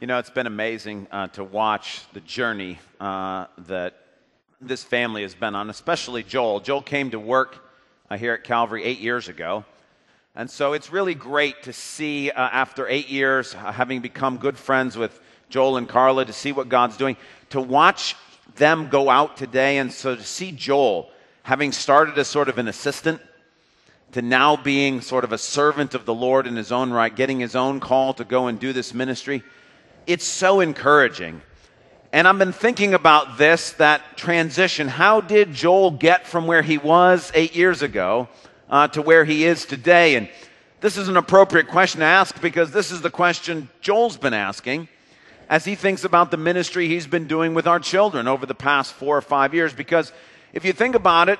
You know, it's been amazing uh, to watch the journey uh, that this family has been on, especially Joel. Joel came to work uh, here at Calvary eight years ago. And so it's really great to see, uh, after eight years, uh, having become good friends with Joel and Carla, to see what God's doing, to watch them go out today. And so to see Joel, having started as sort of an assistant, to now being sort of a servant of the Lord in his own right, getting his own call to go and do this ministry, it's so encouraging. And I've been thinking about this, that transition. How did Joel get from where he was eight years ago uh, to where he is today? And this is an appropriate question to ask because this is the question Joel's been asking as he thinks about the ministry he's been doing with our children over the past four or five years. Because if you think about it,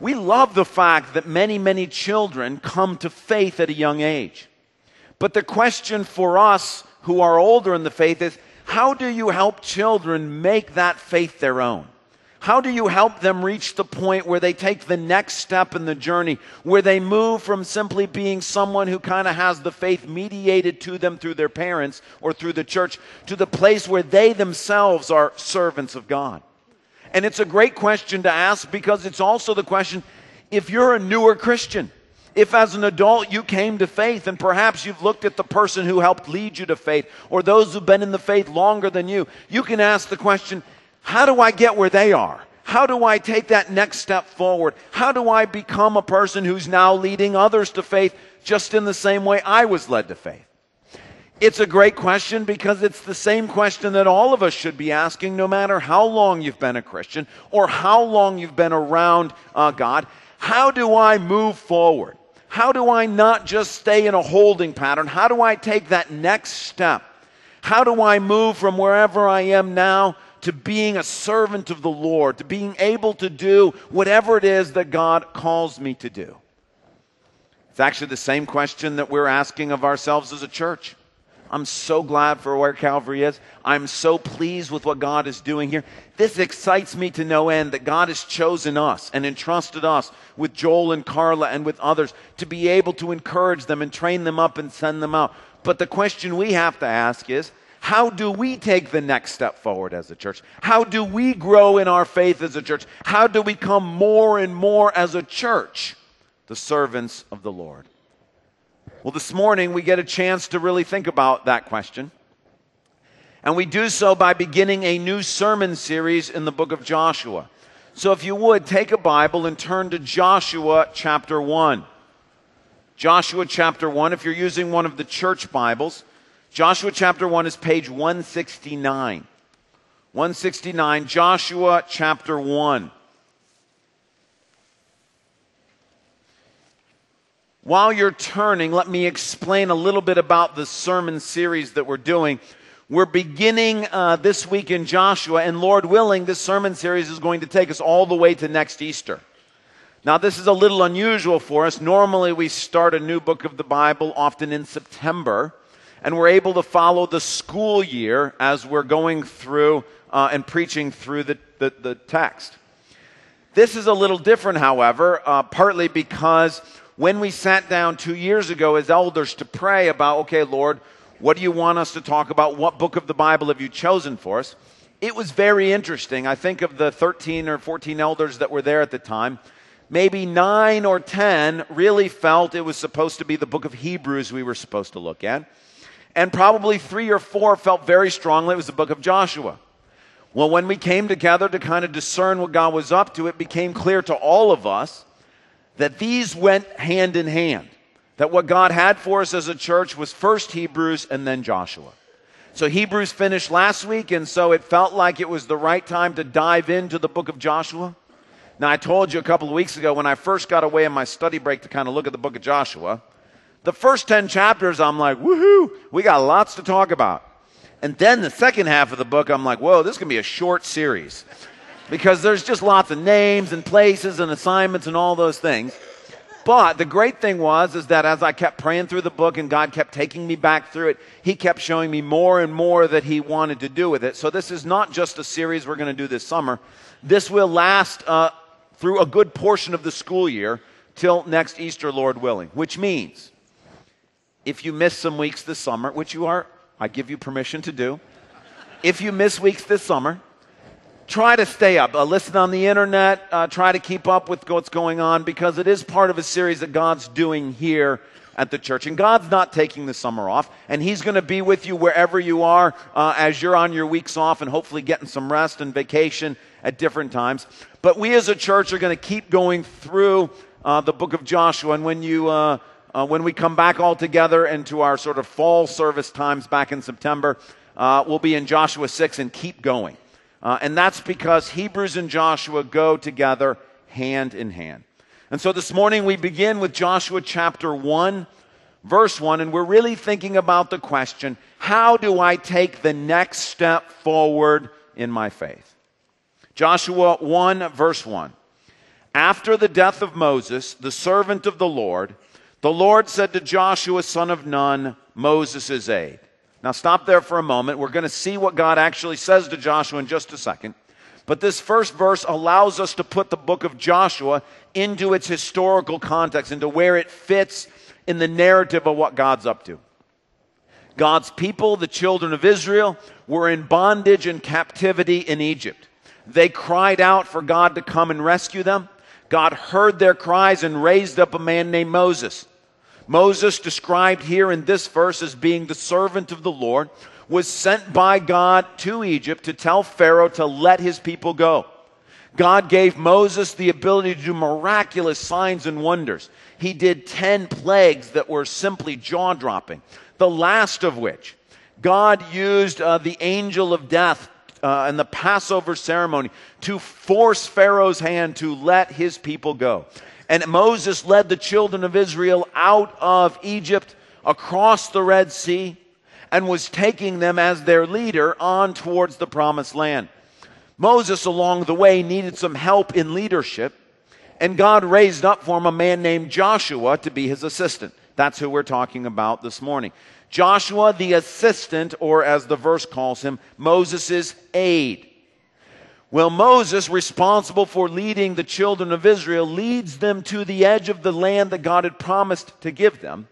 we love the fact that many, many children come to faith at a young age. But the question for us who are older in the faith is how do you help children make that faith their own? How do you help them reach the point where they take the next step in the journey, where they move from simply being someone who kind of has the faith mediated to them through their parents or through the church to the place where they themselves are servants of God? And it's a great question to ask because it's also the question if you're a newer Christian, if as an adult you came to faith and perhaps you've looked at the person who helped lead you to faith or those who've been in the faith longer than you, you can ask the question, how do I get where they are? How do I take that next step forward? How do I become a person who's now leading others to faith just in the same way I was led to faith? It's a great question because it's the same question that all of us should be asking, no matter how long you've been a Christian or how long you've been around uh, God. How do I move forward? How do I not just stay in a holding pattern? How do I take that next step? How do I move from wherever I am now to being a servant of the Lord, to being able to do whatever it is that God calls me to do? It's actually the same question that we're asking of ourselves as a church. I'm so glad for where Calvary is. I'm so pleased with what God is doing here. This excites me to no end that God has chosen us and entrusted us with Joel and Carla and with others to be able to encourage them and train them up and send them out. But the question we have to ask is, how do we take the next step forward as a church? How do we grow in our faith as a church? How do we come more and more as a church the servants of the Lord? Well, this morning we get a chance to really think about that question. And we do so by beginning a new sermon series in the book of Joshua. So if you would, take a Bible and turn to Joshua chapter 1. Joshua chapter 1, if you're using one of the church Bibles, Joshua chapter 1 is page 169. 169, Joshua chapter 1. While you're turning, let me explain a little bit about the sermon series that we're doing. We're beginning uh, this week in Joshua, and Lord willing, this sermon series is going to take us all the way to next Easter. Now, this is a little unusual for us. Normally, we start a new book of the Bible often in September, and we're able to follow the school year as we're going through uh, and preaching through the, the, the, text. This is a little different, however, uh, partly because when we sat down two years ago as elders to pray about, okay, Lord, what do you want us to talk about? What book of the Bible have you chosen for us? It was very interesting. I think of the 13 or 14 elders that were there at the time, maybe nine or 10 really felt it was supposed to be the book of Hebrews we were supposed to look at. And probably three or four felt very strongly it was the book of Joshua. Well, when we came together to kind of discern what God was up to, it became clear to all of us that these went hand in hand. That what God had for us as a church was first Hebrews and then Joshua. So Hebrews finished last week, and so it felt like it was the right time to dive into the book of Joshua. Now, I told you a couple of weeks ago when I first got away in my study break to kind of look at the book of Joshua, the first 10 chapters, I'm like, woohoo, we got lots to talk about. And then the second half of the book, I'm like, whoa, this is going to be a short series because there's just lots of names and places and assignments and all those things. But the great thing was is that as I kept praying through the book and God kept taking me back through it, he kept showing me more and more that he wanted to do with it. So this is not just a series we're going to do this summer. This will last uh, through a good portion of the school year till next Easter, Lord willing. Which means, if you miss some weeks this summer, which you are I give you permission to do. If you miss weeks this summer, try to stay up. Uh, listen on the internet. Uh, try to keep up with what's going on because it is part of a series that God's doing here at the church. And God's not taking the summer off, and He's going to be with you wherever you are uh, as you're on your weeks off and hopefully getting some rest and vacation at different times. But we as a church are going to keep going through uh, the book of Joshua. And when you uh, uh, when we come back all together into our sort of fall service times back in September, uh, we'll be in Joshua 6 and keep going. Uh, and that's because Hebrews and Joshua go together hand in hand. And so this morning we begin with Joshua chapter 1, verse 1, and we're really thinking about the question how do I take the next step forward in my faith? Joshua 1, verse 1. After the death of Moses, the servant of the Lord, the Lord said to Joshua, son of Nun, Moses' aide. Now, stop there for a moment. We're going to see what God actually says to Joshua in just a second. But this first verse allows us to put the book of Joshua into its historical context, into where it fits in the narrative of what God's up to. God's people, the children of Israel, were in bondage and captivity in Egypt. They cried out for God to come and rescue them. God heard their cries and raised up a man named Moses. Moses, described here in this verse as being the servant of the Lord, was sent by God to Egypt to tell Pharaoh to let his people go. God gave Moses the ability to do miraculous signs and wonders. He did 10 plagues that were simply jaw dropping. The last of which, God used uh, the angel of death uh, and the Passover ceremony to force Pharaoh's hand to let his people go. And Moses led the children of Israel out of Egypt across the Red Sea and was taking them as their leader on towards the promised land. Moses, along the way, needed some help in leadership, and God raised up for him a man named Joshua to be his assistant. That's who we're talking about this morning. Joshua, the assistant, or as the verse calls him, Moses' aide. Well, Moses, responsible for leading the children of Israel, leads them to the edge of the land that God had promised to give them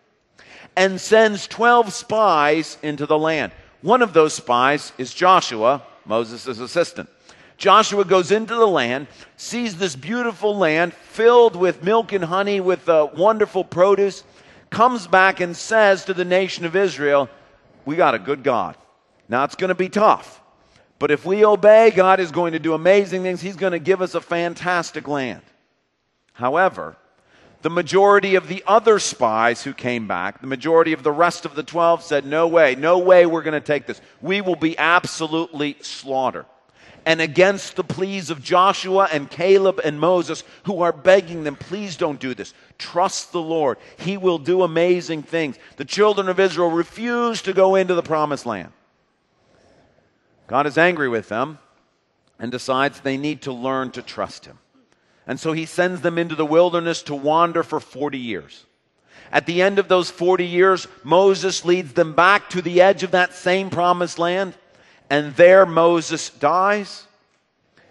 and sends 12 spies into the land. One of those spies is Joshua, Moses' assistant. Joshua goes into the land, sees this beautiful land filled with milk and honey, with uh, wonderful produce, comes back and says to the nation of Israel, We got a good God. Now it's going to be tough. But if we obey, God is going to do amazing things. He's going to give us a fantastic land. However, the majority of the other spies who came back, the majority of the rest of the 12 said, No way, no way we're going to take this. We will be absolutely slaughtered. And against the pleas of Joshua and Caleb and Moses, who are begging them, please don't do this. Trust the Lord. He will do amazing things. The children of Israel refused to go into the promised land. God is angry with them and decides they need to learn to trust Him. And so He sends them into the wilderness to wander for 40 years. At the end of those 40 years, Moses leads them back to the edge of that same promised land, and there Moses dies,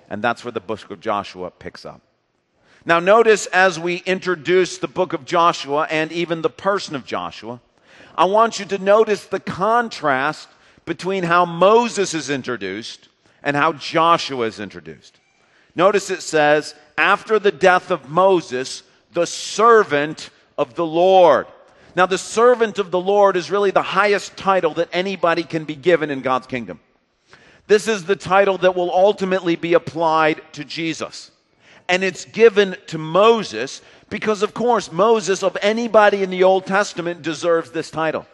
and that's where the book of Joshua picks up. Now, notice as we introduce the book of Joshua and even the person of Joshua, I want you to notice the contrast between how Moses is introduced and how Joshua is introduced. Notice it says, after the death of Moses, the servant of the Lord. Now, the servant of the Lord is really the highest title that anybody can be given in God's kingdom. This is the title that will ultimately be applied to Jesus. And it's given to Moses because, of course, Moses, of anybody in the Old Testament, deserves this title.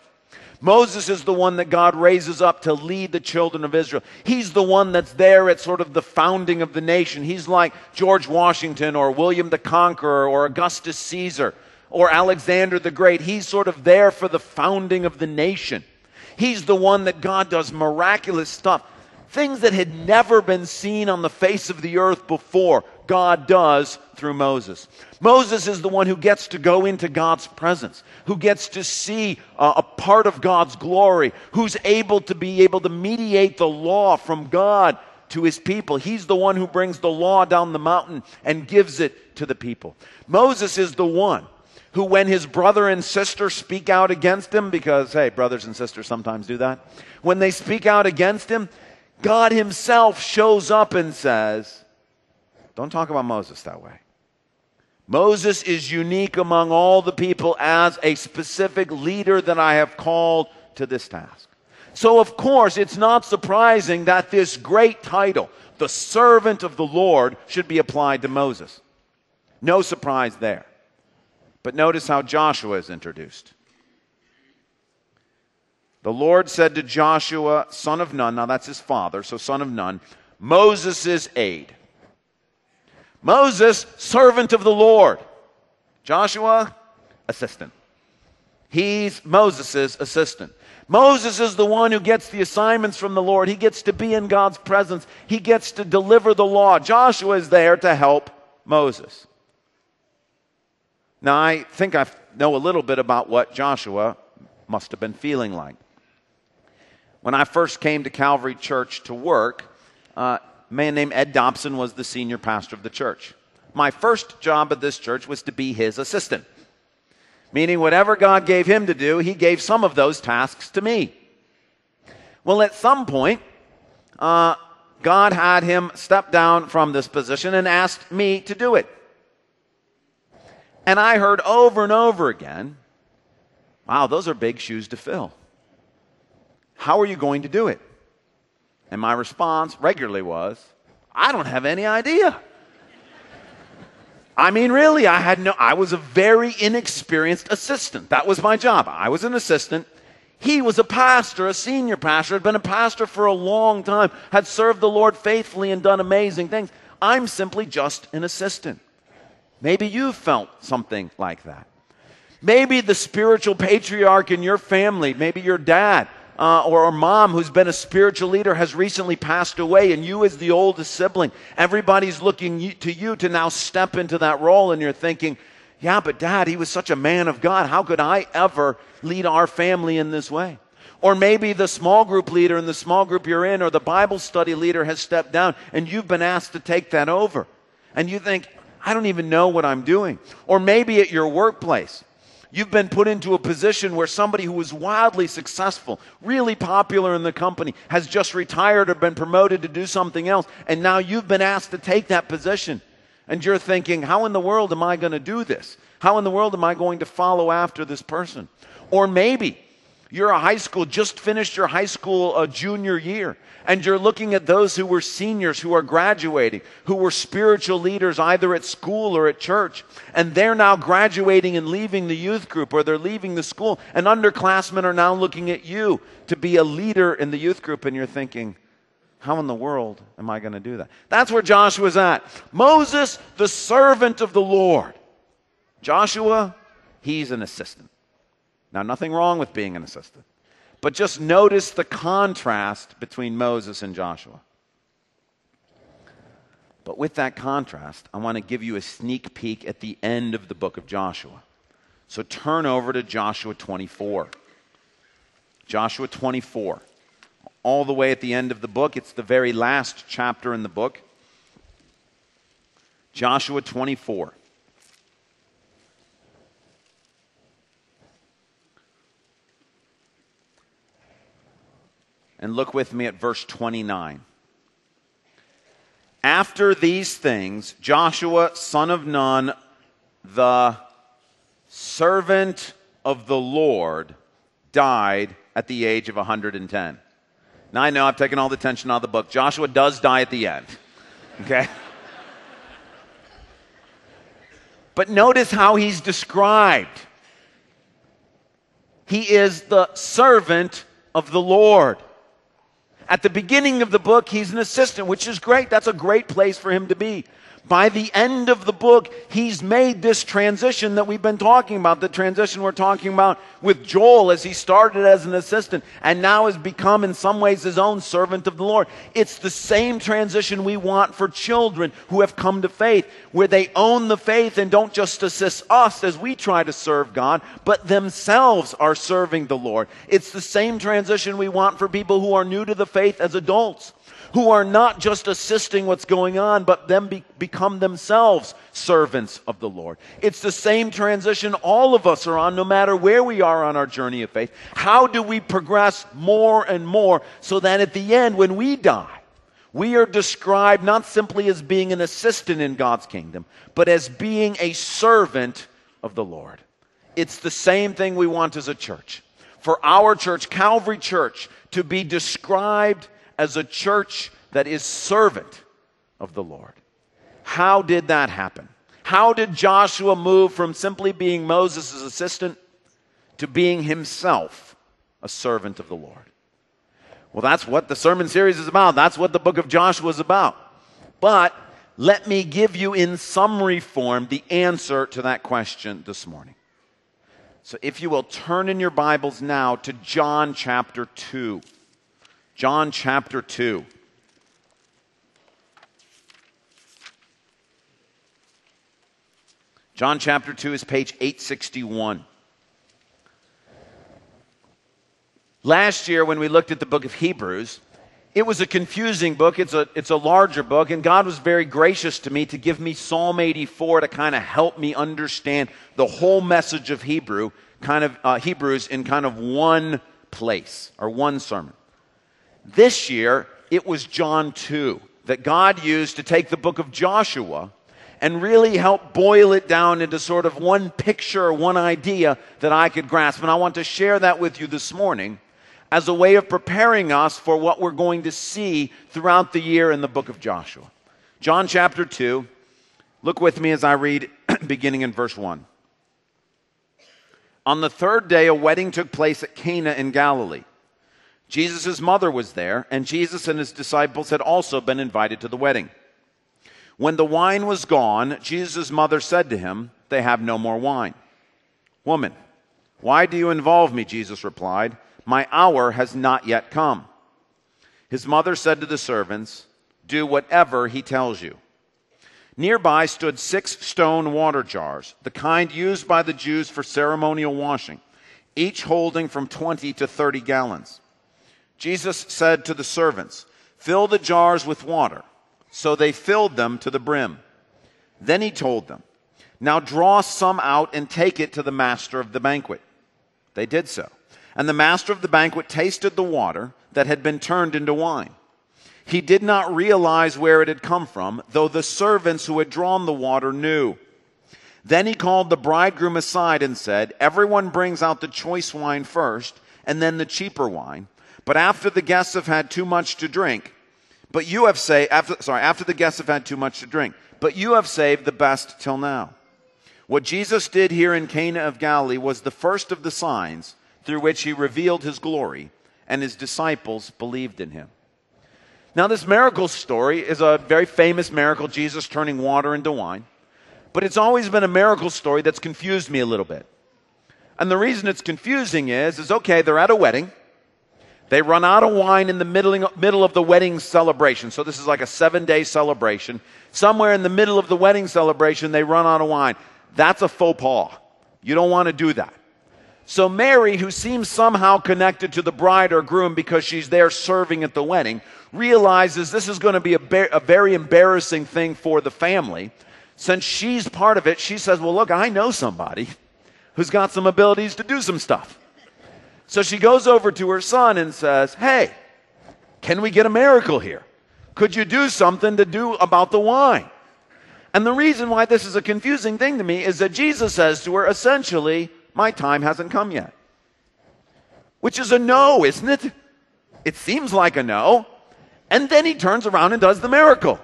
Moses is the one that God raises up to lead the children of Israel. He's the one that's there at sort of the founding of the nation. He's like George Washington or William the Conqueror or Augustus Caesar or Alexander the Great. He's sort of there for the founding of the nation. He's the one that God does miraculous stuff. Things that had never been seen on the face of the earth before, God does through Moses. Moses is the one who gets to go into God's presence, who gets to see uh, a part of God's glory, who's able to be able to mediate the law from God to his people. He's the one who brings the law down the mountain and gives it to the people. Moses is the one who, when his brother and sister speak out against him, because, hey, brothers and sisters sometimes do that, when they speak out against him, God himself shows up and says, Don't talk about Moses that way. Moses is unique among all the people as a specific leader that I have called to this task. So, of course, it's not surprising that this great title, the servant of the Lord, should be applied to Moses. No surprise there. But notice how Joshua is introduced. The Lord said to Joshua, son of Nun, now that's his father, so son of Nun, Moses' aide. Moses, servant of the Lord. Joshua, assistant. He's Moses' assistant. Moses is the one who gets the assignments from the Lord. He gets to be in God's presence. He gets to deliver the law. Joshua is there to help Moses. Now, I think I know a little bit about what Joshua must have been feeling like. When I first came to Calvary Church to work, uh, a man named Ed Dobson was the senior pastor of the church. My first job at this church was to be his assistant, meaning whatever God gave him to do, he gave some of those tasks to me. Well, at some point, uh, God had him step down from this position and asked me to do it. And I heard over and over again, wow, those are big shoes to fill. How are you going to do it? And my response regularly was, I don't have any idea. I mean, really, I had no, I was a very inexperienced assistant. That was my job. I was an assistant. He was a pastor, a senior pastor, had been a pastor for a long time, had served the Lord faithfully and done amazing things. I'm simply just an assistant. Maybe you've felt something like that. Maybe the spiritual patriarch in your family, maybe your dad uh, or, or mom who's been a spiritual leader has recently passed away, and you, as the oldest sibling, everybody's looking to you to now step into that role, and you're thinking, yeah, but dad, he was such a man of God. How could I ever lead our family in this way? Or maybe the small group leader in the small group you're in, or the Bible study leader has stepped down, and you've been asked to take that over. And you think, I don't even know what I'm doing. Or maybe at your workplace, you've been put into a position where somebody who was wildly successful, really popular in the company, has just retired or been promoted to do something else, and now you've been asked to take that position. And you're thinking, how in the world am I going to do this? How in the world am I going to follow after this person? Or maybe you're a high school, just finished your high school uh, junior year, and you're looking at those who were seniors, who are graduating, who were spiritual leaders either at school or at church, and they're now graduating and leaving the youth group or they're leaving the school, and underclassmen are now looking at you to be a leader in the youth group, and you're thinking, how in the world am I going to do that? That's where Joshua's at. Moses, the servant of the Lord. Joshua, he's an assistant. Now, nothing wrong with being an assistant, but just notice the contrast between Moses and Joshua. But with that contrast, I want to give you a sneak peek at the end of the book of Joshua. So turn over to Joshua 24. Joshua 24. All the way at the end of the book, it's the very last chapter in the book. Joshua 24. And look with me at verse 29. After these things, Joshua, son of Nun, the servant of the Lord, died at the age of 110. Now I know I've taken all the tension out of the book. Joshua does die at the end. Okay? But notice how he's described. He is the servant of the Lord. At the beginning of the book, he's an assistant, which is great. That's a great place for him to be. By the end of the book, he's made this transition that we've been talking about, the transition we're talking about with Joel as he started as an assistant and now has become in some ways his own servant of the Lord. It's the same transition we want for children who have come to faith, where they own the faith and don't just assist us as we try to serve God, but themselves are serving the Lord. It's the same transition we want for people who are new to the faith as adults who are not just assisting what's going on, but then be, become themselves servants of the Lord. It's the same transition all of us are on, no matter where we are on our journey of faith. How do we progress more and more so that at the end, when we die, we are described not simply as being an assistant in God's kingdom, but as being a servant of the Lord. It's the same thing we want as a church. For our church, Calvary Church, to be described as a church that is servant of the Lord. How did that happen? How did Joshua move from simply being Moses' assistant to being himself a servant of the Lord? Well, that's what the sermon series is about. That's what the book of Joshua is about. But let me give you in summary form the answer to that question this morning. So if you will turn in your Bibles now to John chapter 2. John chapter 2. John chapter 2 is page 861. Last year, when we looked at the book of Hebrews, it was a confusing book. It's a, it's a larger book, and God was very gracious to me to give me Psalm 84 to kind of help me understand the whole message of Hebrew, kind of uh, Hebrews in kind of one place or one sermon. This year, it was John 2 that God used to take the book of Joshua and really help boil it down into sort of one picture, one idea that I could grasp. And I want to share that with you this morning as a way of preparing us for what we're going to see throughout the year in the book of Joshua. John chapter 2, look with me as I read beginning in verse 1. On the third day, a wedding took place at Cana in Galilee. Jesus' mother was there, and Jesus and his disciples had also been invited to the wedding. When the wine was gone, Jesus' mother said to him, They have no more wine. Woman, why do you involve me? Jesus replied, My hour has not yet come. His mother said to the servants, Do whatever he tells you. Nearby stood six stone water jars, the kind used by the Jews for ceremonial washing, each holding from 20 to 30 gallons. Jesus said to the servants, Fill the jars with water. So they filled them to the brim. Then he told them, Now draw some out and take it to the master of the banquet. They did so. And the master of the banquet tasted the water that had been turned into wine. He did not realize where it had come from, though the servants who had drawn the water knew. Then he called the bridegroom aside and said, Everyone brings out the choice wine first, and then the cheaper wine but after the guests have had too much to drink, but you have saved, after, sorry, after the guests have had too much to drink, but you have saved the best till now. What Jesus did here in Cana of Galilee was the first of the signs through which he revealed his glory, and his disciples believed in him. Now, this miracle story is a very famous miracle, Jesus turning water into wine. But it's always been a miracle story that's confused me a little bit. And the reason it's confusing is, is okay, they're at a wedding. They run out of wine in the middle, middle of the wedding celebration. So this is like a seven day celebration. Somewhere in the middle of the wedding celebration, they run out of wine. That's a faux pas. You don't want to do that. So Mary, who seems somehow connected to the bride or groom because she's there serving at the wedding, realizes this is going to be a, ba- a very embarrassing thing for the family. Since she's part of it, she says, Well, look, I know somebody who's got some abilities to do some stuff. So she goes over to her son and says, Hey, can we get a miracle here? Could you do something to do about the wine? And the reason why this is a confusing thing to me is that Jesus says to her, essentially, My time hasn't come yet. Which is a no, isn't it? It seems like a no. And then he turns around and does the miracle.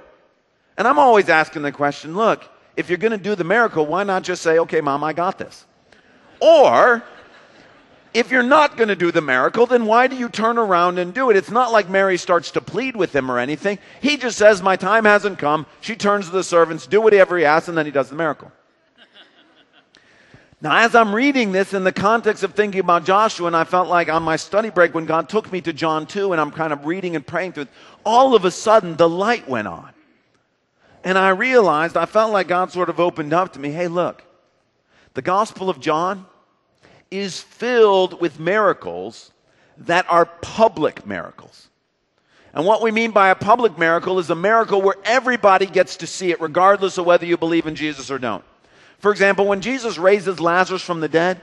And I'm always asking the question look, if you're going to do the miracle, why not just say, okay, mom, I got this? Or if you're not going to do the miracle, then why do you turn around and do it? It's not like Mary starts to plead with him or anything. He just says, My time hasn't come. She turns to the servants, do whatever he asks, and then he does the miracle. now, as I'm reading this in the context of thinking about Joshua, and I felt like on my study break when God took me to John 2, and I'm kind of reading and praying through all of a sudden the light went on. And I realized, I felt like God sort of opened up to me hey, look, the Gospel of John is filled with miracles that are public miracles. And what we mean by a public miracle is a miracle where everybody gets to see it, regardless of whether you believe in Jesus or don't. For example, when Jesus raises Lazarus from the dead,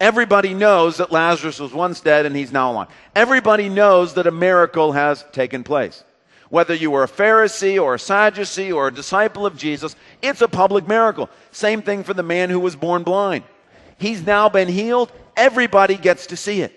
everybody knows that Lazarus was once dead and he's now alive. Everybody knows that a miracle has taken place. Whether you were a Pharisee or a Sadducee or a disciple of Jesus, it's a public miracle. Same thing for the man who was born blind. He's now been healed. Everybody gets to see it.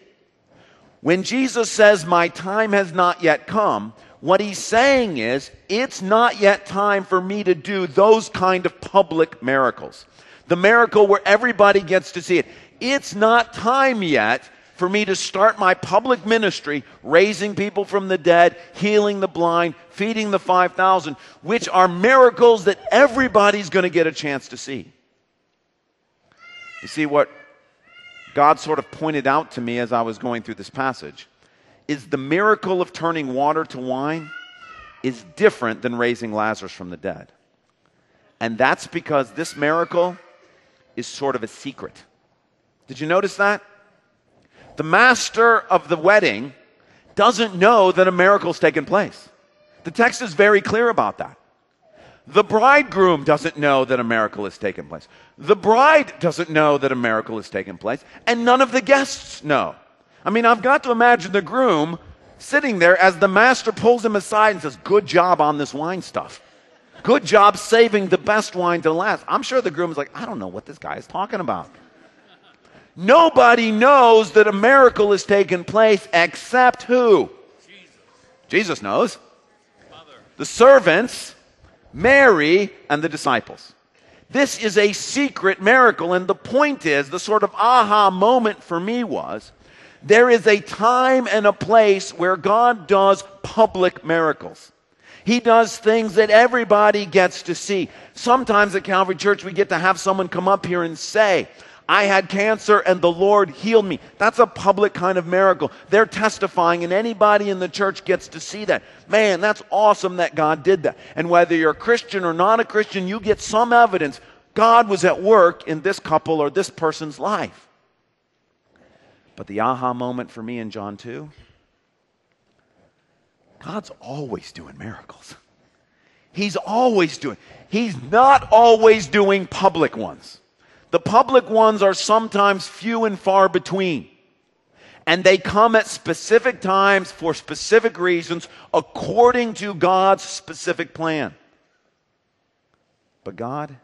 When Jesus says, My time has not yet come, what he's saying is, it's not yet time for me to do those kind of public miracles. The miracle where everybody gets to see it. It's not time yet for me to start my public ministry, raising people from the dead, healing the blind, feeding the 5,000, which are miracles that everybody's going to get a chance to see. You see, what God sort of pointed out to me as I was going through this passage is the miracle of turning water to wine is different than raising Lazarus from the dead. And that's because this miracle is sort of a secret. Did you notice that? The master of the wedding doesn't know that a miracle's taken place. The text is very clear about that. The bridegroom doesn't know that a miracle has taken place. The bride doesn't know that a miracle has taken place. And none of the guests know. I mean, I've got to imagine the groom sitting there as the master pulls him aside and says, Good job on this wine stuff. Good job saving the best wine to last. I'm sure the groom is like, I don't know what this guy is talking about. Nobody knows that a miracle has taken place except who? Jesus, Jesus knows. Mother. The servants, Mary, and the disciples. This is a secret miracle, and the point is the sort of aha moment for me was there is a time and a place where God does public miracles. He does things that everybody gets to see. Sometimes at Calvary Church, we get to have someone come up here and say, I had cancer and the Lord healed me. That's a public kind of miracle. They're testifying, and anybody in the church gets to see that. Man, that's awesome that God did that. And whether you're a Christian or not a Christian, you get some evidence God was at work in this couple or this person's life. But the aha moment for me in John 2 God's always doing miracles. He's always doing. He's not always doing public ones. The public ones are sometimes few and far between. And they come at specific times for specific reasons according to God's specific plan. But God,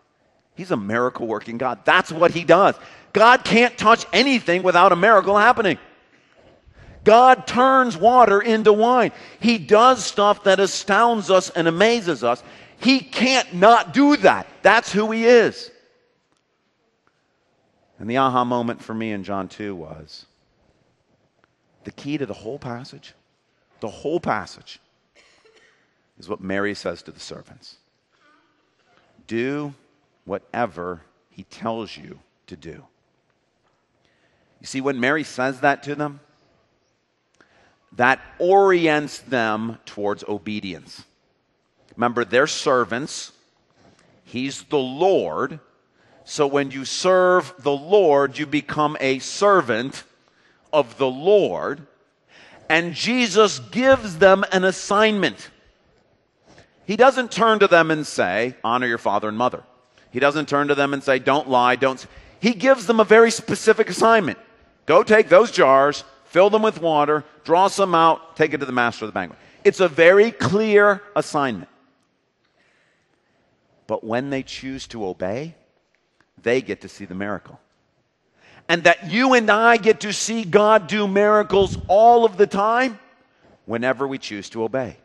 He's a miracle working God. That's what He does. God can't touch anything without a miracle happening. God turns water into wine. He does stuff that astounds us and amazes us. He can't not do that. That's who He is. And the aha moment for me in John 2 was the key to the whole passage, the whole passage, is what Mary says to the servants Do whatever he tells you to do. You see, when Mary says that to them, that orients them towards obedience. Remember, they're servants, He's the Lord. So when you serve the Lord, you become a servant of the Lord. And Jesus gives them an assignment. He doesn't turn to them and say, honor your father and mother. He doesn't turn to them and say, don't lie, don't. He gives them a very specific assignment. Go take those jars, fill them with water, draw some out, take it to the master of the banquet. It's a very clear assignment. But when they choose to obey, they get to see the miracle. And that you and I get to see God do miracles all of the time whenever we choose to obey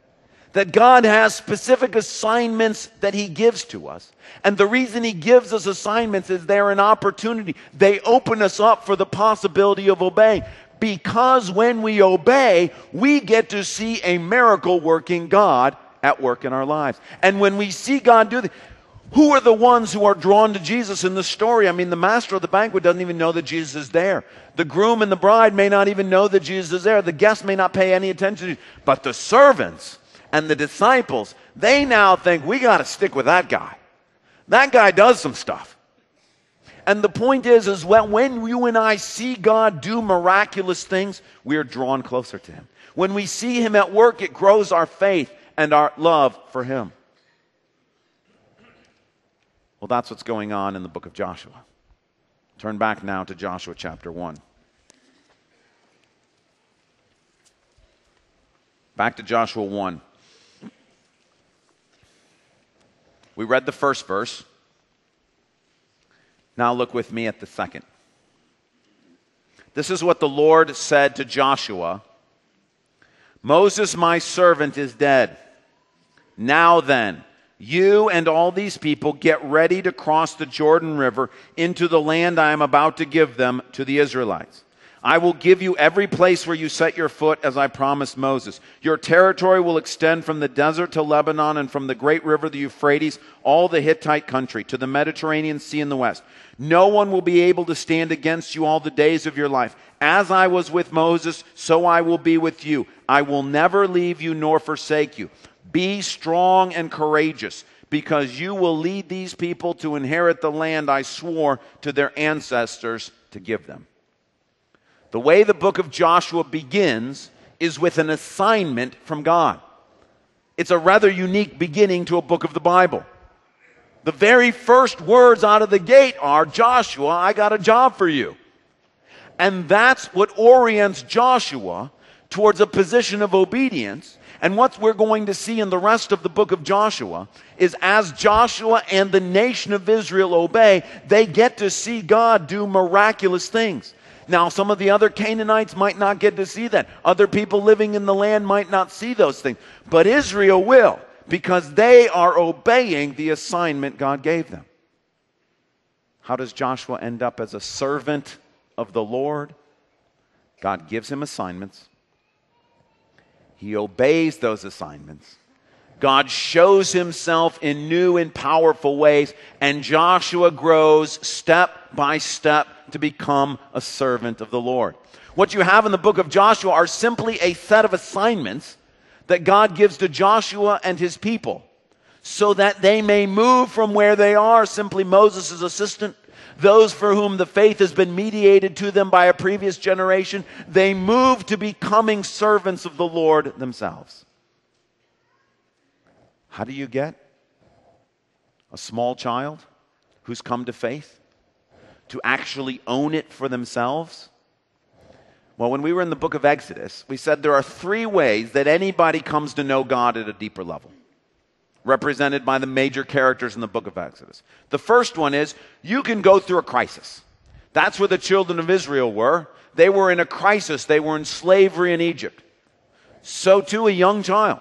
that God has specific assignments that He gives to us. And the reason He gives us assignments is they're an opportunity. They open us up for the possibility of obeying. Because when we obey, we get to see a miracle working God at work in our lives. And when we see God do that, who are the ones who are drawn to Jesus in the story? I mean, the master of the banquet doesn't even know that Jesus is there. The groom and the bride may not even know that Jesus is there. The guests may not pay any attention to But the servants, and the disciples, they now think we got to stick with that guy. That guy does some stuff. And the point is, is when, when you and I see God do miraculous things, we are drawn closer to Him. When we see Him at work, it grows our faith and our love for Him. Well, that's what's going on in the book of Joshua. Turn back now to Joshua chapter 1. Back to Joshua 1. We read the first verse. Now look with me at the second. This is what the Lord said to Joshua Moses, my servant, is dead. Now then, you and all these people get ready to cross the Jordan River into the land I am about to give them to the Israelites. I will give you every place where you set your foot as I promised Moses. Your territory will extend from the desert to Lebanon and from the great river, the Euphrates, all the Hittite country to the Mediterranean Sea in the west. No one will be able to stand against you all the days of your life. As I was with Moses, so I will be with you. I will never leave you nor forsake you. Be strong and courageous because you will lead these people to inherit the land I swore to their ancestors to give them. The way the book of Joshua begins is with an assignment from God. It's a rather unique beginning to a book of the Bible. The very first words out of the gate are Joshua, I got a job for you. And that's what orients Joshua towards a position of obedience. And what we're going to see in the rest of the book of Joshua is as Joshua and the nation of Israel obey, they get to see God do miraculous things. Now, some of the other Canaanites might not get to see that. Other people living in the land might not see those things. But Israel will because they are obeying the assignment God gave them. How does Joshua end up as a servant of the Lord? God gives him assignments. He obeys those assignments. God shows himself in new and powerful ways, and Joshua grows step by step to become a servant of the Lord. What you have in the book of Joshua are simply a set of assignments that God gives to Joshua and his people so that they may move from where they are, simply Moses' assistant, those for whom the faith has been mediated to them by a previous generation, they move to becoming servants of the Lord themselves. How do you get a small child who's come to faith to actually own it for themselves? Well, when we were in the book of Exodus, we said there are three ways that anybody comes to know God at a deeper level, represented by the major characters in the book of Exodus. The first one is you can go through a crisis. That's where the children of Israel were. They were in a crisis, they were in slavery in Egypt. So too, a young child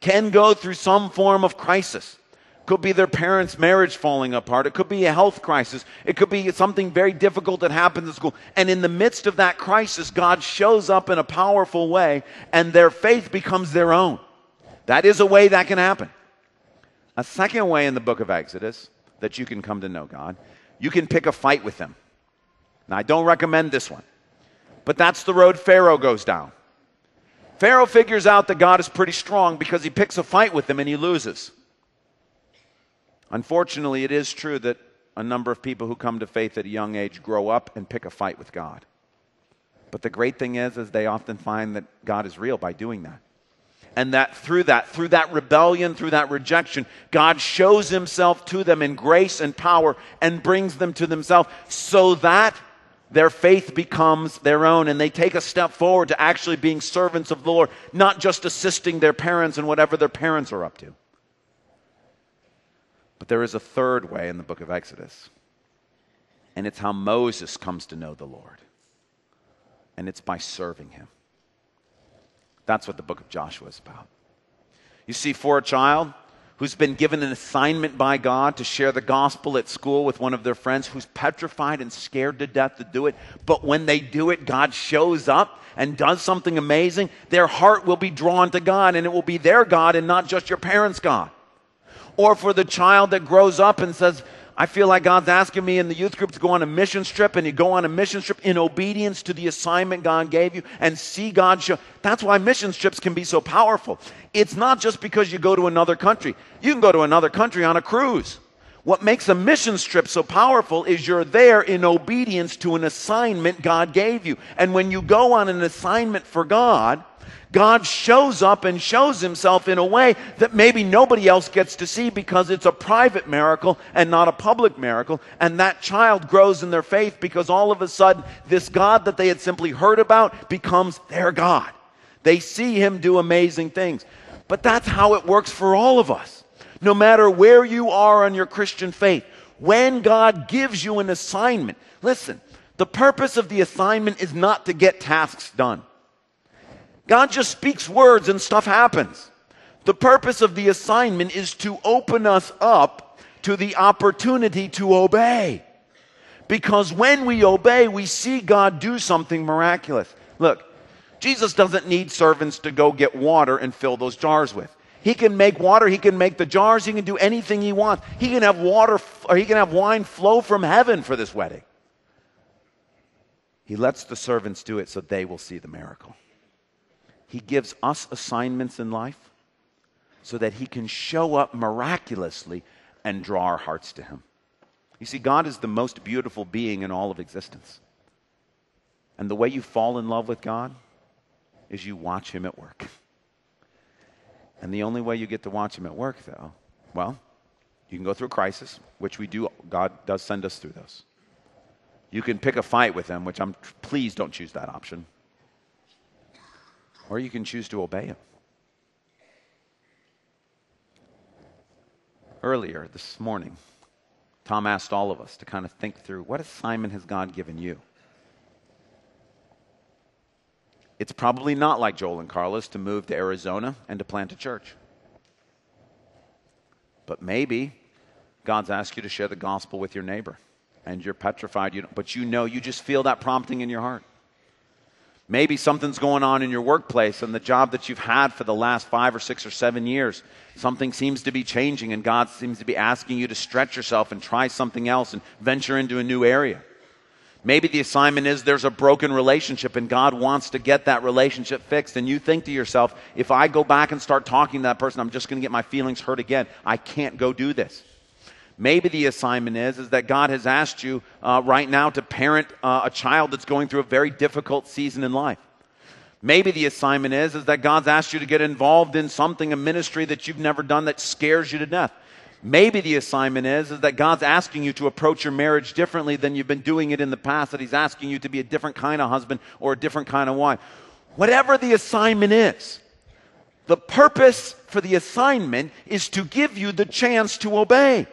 can go through some form of crisis. Could be their parents' marriage falling apart. It could be a health crisis. It could be something very difficult that happens in school. And in the midst of that crisis, God shows up in a powerful way and their faith becomes their own. That is a way that can happen. A second way in the book of Exodus that you can come to know God, you can pick a fight with Him. Now, I don't recommend this one, but that's the road Pharaoh goes down. Pharaoh figures out that God is pretty strong because he picks a fight with him and he loses. Unfortunately, it is true that a number of people who come to faith at a young age grow up and pick a fight with God. But the great thing is is they often find that God is real by doing that. And that through that, through that rebellion, through that rejection, God shows himself to them in grace and power and brings them to themselves so that their faith becomes their own and they take a step forward to actually being servants of the Lord, not just assisting their parents in whatever their parents are up to. But there is a third way in the book of Exodus, and it's how Moses comes to know the Lord, and it's by serving him. That's what the book of Joshua is about. You see, for a child, who's been given an assignment by God to share the gospel at school with one of their friends who's petrified and scared to death to do it. But when they do it, God shows up and does something amazing. Their heart will be drawn to God, and it will be their God and not just your parents' God. Or for the child that grows up and says, I feel like God's asking me in the youth group to go on a mission trip, and you go on a mission trip in obedience to the assignment God gave you and see God show. That's why mission trips can be so powerful. It's not just because you go to another country, you can go to another country on a cruise. What makes a mission trip so powerful is you're there in obedience to an assignment God gave you. And when you go on an assignment for God, God shows up and shows himself in a way that maybe nobody else gets to see because it's a private miracle and not a public miracle. And that child grows in their faith because all of a sudden, this God that they had simply heard about becomes their God. They see him do amazing things. But that's how it works for all of us. No matter where you are on your Christian faith, when God gives you an assignment, listen, the purpose of the assignment is not to get tasks done. God just speaks words and stuff happens. The purpose of the assignment is to open us up to the opportunity to obey. Because when we obey, we see God do something miraculous. Look, Jesus doesn't need servants to go get water and fill those jars with. He can make water, he can make the jars, he can do anything he wants. He can have water or he can have wine flow from heaven for this wedding. He lets the servants do it so they will see the miracle. He gives us assignments in life so that He can show up miraculously and draw our hearts to Him. You see, God is the most beautiful being in all of existence. And the way you fall in love with God is you watch Him at work. And the only way you get to watch Him at work, though, well, you can go through a crisis, which we do. God does send us through those. You can pick a fight with Him, which I'm please don't choose that option or you can choose to obey him. Earlier this morning, Tom asked all of us to kind of think through what assignment has God given you? It's probably not like Joel and Carlos to move to Arizona and to plant a church. But maybe God's asked you to share the gospel with your neighbor and you're petrified, you but you know, you just feel that prompting in your heart. Maybe something's going on in your workplace and the job that you've had for the last five or six or seven years. Something seems to be changing, and God seems to be asking you to stretch yourself and try something else and venture into a new area. Maybe the assignment is there's a broken relationship and God wants to get that relationship fixed. And you think to yourself, if I go back and start talking to that person, I'm just going to get my feelings hurt again. I can't go do this. Maybe the assignment is, is that God has asked you uh, right now to parent uh, a child that's going through a very difficult season in life. Maybe the assignment is, is that God's asked you to get involved in something, a ministry that you've never done that scares you to death. Maybe the assignment is, is that God's asking you to approach your marriage differently than you've been doing it in the past, that He's asking you to be a different kind of husband or a different kind of wife. Whatever the assignment is, the purpose for the assignment is to give you the chance to obey.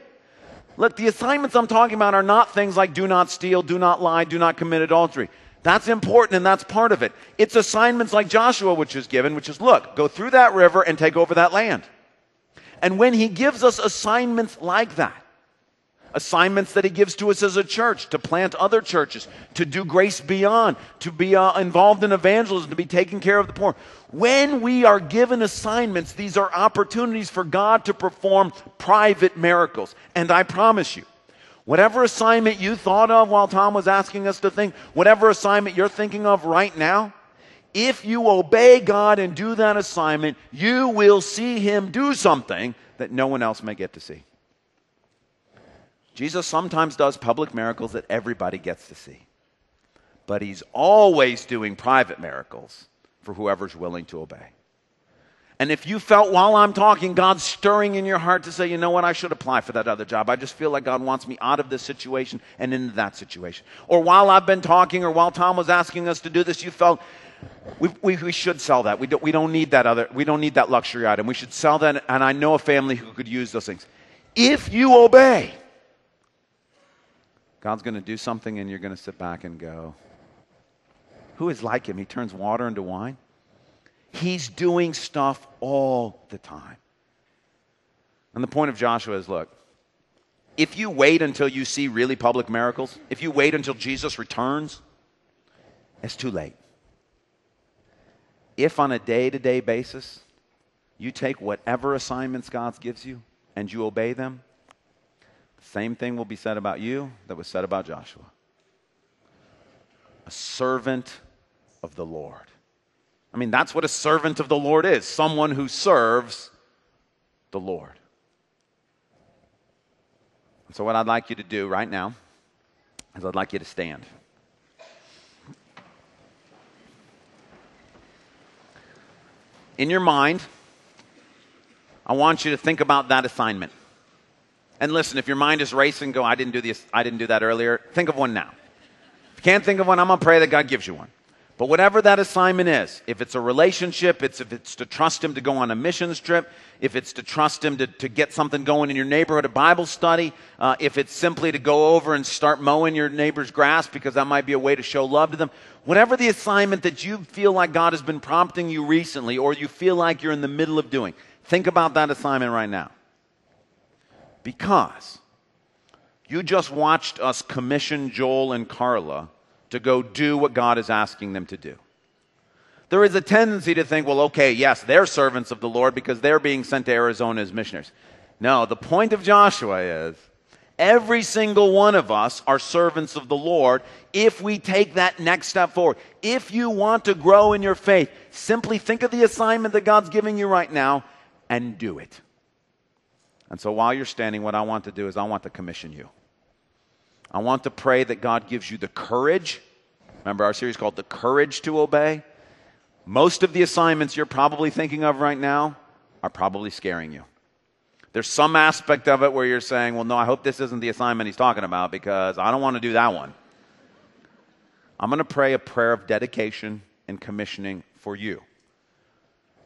Look, the assignments I'm talking about are not things like do not steal, do not lie, do not commit adultery. That's important and that's part of it. It's assignments like Joshua, which is given, which is look, go through that river and take over that land. And when he gives us assignments like that, assignments that he gives to us as a church to plant other churches, to do grace beyond, to be uh, involved in evangelism, to be taking care of the poor. When we are given assignments, these are opportunities for God to perform private miracles. And I promise you, whatever assignment you thought of while Tom was asking us to think, whatever assignment you're thinking of right now, if you obey God and do that assignment, you will see Him do something that no one else may get to see. Jesus sometimes does public miracles that everybody gets to see. But he's always doing private miracles for whoever's willing to obey. And if you felt while I'm talking, God stirring in your heart to say, you know what, I should apply for that other job. I just feel like God wants me out of this situation and into that situation. Or while I've been talking, or while Tom was asking us to do this, you felt we, we, we should sell that. We don't, we don't need that other, we don't need that luxury item. We should sell that. And I know a family who could use those things. If you obey, God's going to do something and you're going to sit back and go, Who is like him? He turns water into wine. He's doing stuff all the time. And the point of Joshua is look, if you wait until you see really public miracles, if you wait until Jesus returns, it's too late. If on a day to day basis you take whatever assignments God gives you and you obey them, same thing will be said about you that was said about Joshua. A servant of the Lord. I mean, that's what a servant of the Lord is someone who serves the Lord. And so, what I'd like you to do right now is I'd like you to stand. in your mind, I want you to think about that assignment. And listen, if your mind is racing, go, I didn't do this, I didn't do that earlier. Think of one now. If you can't think of one, I'm gonna pray that God gives you one. But whatever that assignment is, if it's a relationship, it's if it's to trust him to go on a missions trip, if it's to trust him to, to get something going in your neighborhood, a Bible study, uh, if it's simply to go over and start mowing your neighbor's grass because that might be a way to show love to them, whatever the assignment that you feel like God has been prompting you recently or you feel like you're in the middle of doing, think about that assignment right now. Because you just watched us commission Joel and Carla to go do what God is asking them to do. There is a tendency to think, well, okay, yes, they're servants of the Lord because they're being sent to Arizona as missionaries. No, the point of Joshua is every single one of us are servants of the Lord if we take that next step forward. If you want to grow in your faith, simply think of the assignment that God's giving you right now and do it. And so while you're standing, what I want to do is I want to commission you. I want to pray that God gives you the courage. Remember our series called The Courage to Obey? Most of the assignments you're probably thinking of right now are probably scaring you. There's some aspect of it where you're saying, well, no, I hope this isn't the assignment he's talking about because I don't want to do that one. I'm going to pray a prayer of dedication and commissioning for you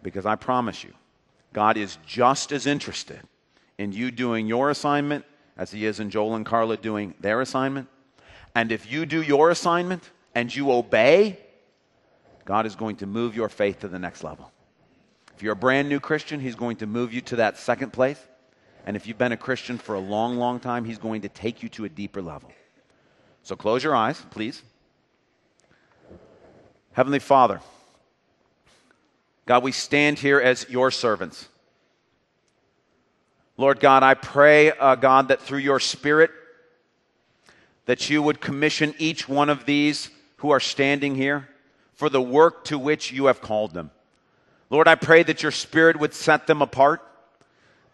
because I promise you, God is just as interested in you doing your assignment as he is in Joel and Carla doing their assignment. And if you do your assignment and you obey, God is going to move your faith to the next level. If you're a brand new Christian, He's going to move you to that second place. And if you've been a Christian for a long, long time, He's going to take you to a deeper level. So close your eyes, please. Heavenly Father, God, we stand here as your servants. Lord God, I pray, uh, God, that through your Spirit, that you would commission each one of these who are standing here for the work to which you have called them. Lord, I pray that your Spirit would set them apart,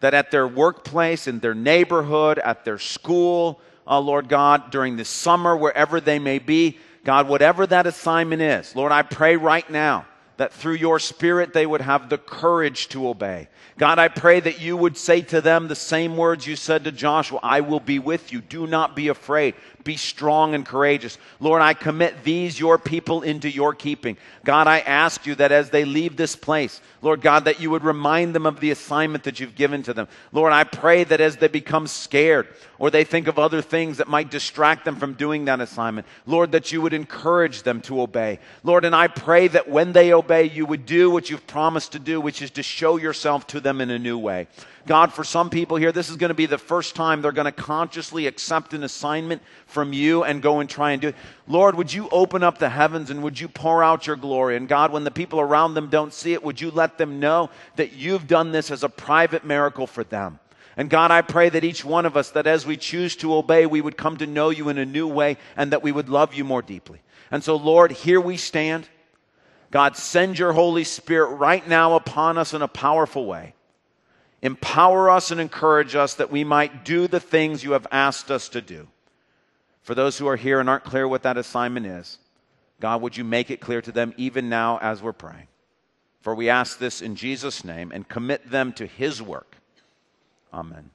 that at their workplace, in their neighborhood, at their school, uh, Lord God, during the summer, wherever they may be, God, whatever that assignment is, Lord, I pray right now that through your Spirit they would have the courage to obey. God, I pray that you would say to them the same words you said to Joshua I will be with you. Do not be afraid. Be strong and courageous. Lord, I commit these, your people, into your keeping. God, I ask you that as they leave this place, Lord God, that you would remind them of the assignment that you've given to them. Lord, I pray that as they become scared or they think of other things that might distract them from doing that assignment, Lord, that you would encourage them to obey. Lord, and I pray that when they obey, you would do what you've promised to do, which is to show yourself to them in a new way. God, for some people here, this is going to be the first time they're going to consciously accept an assignment from you and go and try and do it. Lord, would you open up the heavens and would you pour out your glory? And God, when the people around them don't see it, would you let them know that you've done this as a private miracle for them? And God, I pray that each one of us, that as we choose to obey, we would come to know you in a new way and that we would love you more deeply. And so, Lord, here we stand. God, send your Holy Spirit right now upon us in a powerful way. Empower us and encourage us that we might do the things you have asked us to do. For those who are here and aren't clear what that assignment is, God, would you make it clear to them even now as we're praying? For we ask this in Jesus' name and commit them to his work. Amen.